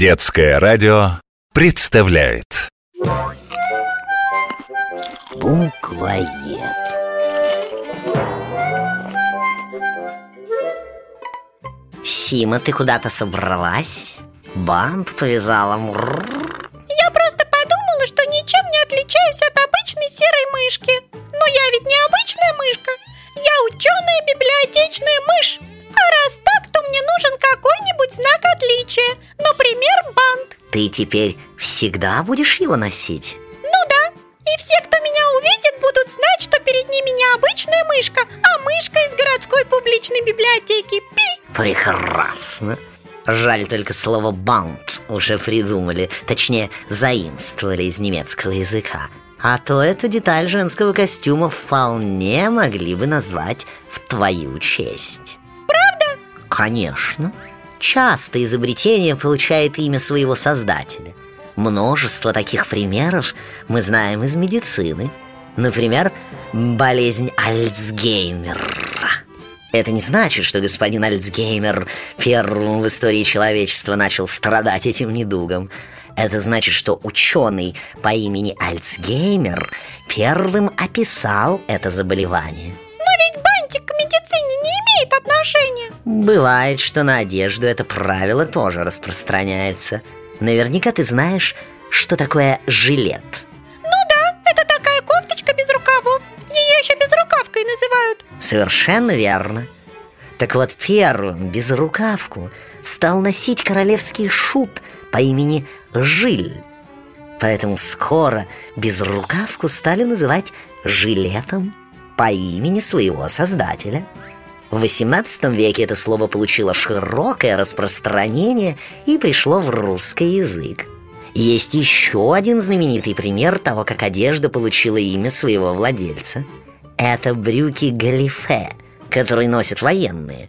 Детское радио представляет Буквоед. Сима, ты куда-то собралась? Бант повязала. Я просто подумала, что ничем не отличаюсь от обычной серой мышки. Но я ведь не обычная мышка. Я ученая библиотечная мышь. А раз так, то мне нужен какой-нибудь знак отличия. Например, бант. Ты теперь всегда будешь его носить? Ну да. И все, кто меня увидит, будут знать, что перед ними не обычная мышка, а мышка из городской публичной библиотеки. Пи! Прекрасно. Жаль только слово «бант» уже придумали, точнее, заимствовали из немецкого языка. А то эту деталь женского костюма вполне могли бы назвать в твою честь. Правда? Конечно. Часто изобретение получает имя своего создателя. Множество таких примеров мы знаем из медицины. Например, болезнь Альцгеймера. Это не значит, что господин Альцгеймер первым в истории человечества начал страдать этим недугом. Это значит, что ученый по имени Альцгеймер первым описал это заболевание. Но ведь бантик к медицине не имеет отношения. Бывает, что на одежду это правило тоже распространяется. Наверняка ты знаешь, что такое жилет. Ну да, это такая кофточка без рукавов. Ее еще безрукавкой называют. Совершенно верно. Так вот, первым безрукавку стал носить королевский шут по имени Жиль. Поэтому скоро безрукавку стали называть жилетом по имени своего создателя. В XVIII веке это слово получило широкое распространение и пришло в русский язык. Есть еще один знаменитый пример того, как одежда получила имя своего владельца. Это брюки галифе, которые носят военные.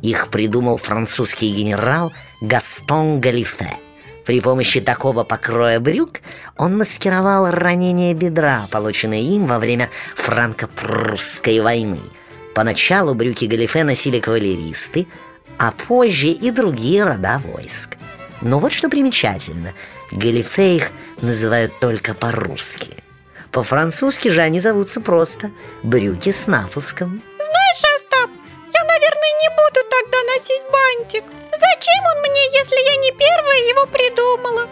Их придумал французский генерал Гастон Галифе. При помощи такого покроя брюк он маскировал ранение бедра, полученное им во время франко-прусской войны. Поначалу брюки галифе носили кавалеристы, а позже и другие рода войск. Но вот что примечательно, галифе их называют только по-русски. По-французски же они зовутся просто брюки с напуском. Знаешь, Остап, я, наверное, не буду тогда носить бантик. Зачем он мне, если я не первая его придумала?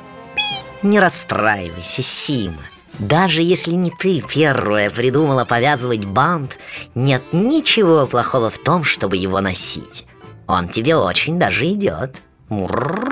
Не расстраивайся, Сима. Даже если не ты первая придумала повязывать бант, нет ничего плохого в том, чтобы его носить. Он тебе очень даже идет. Мурр.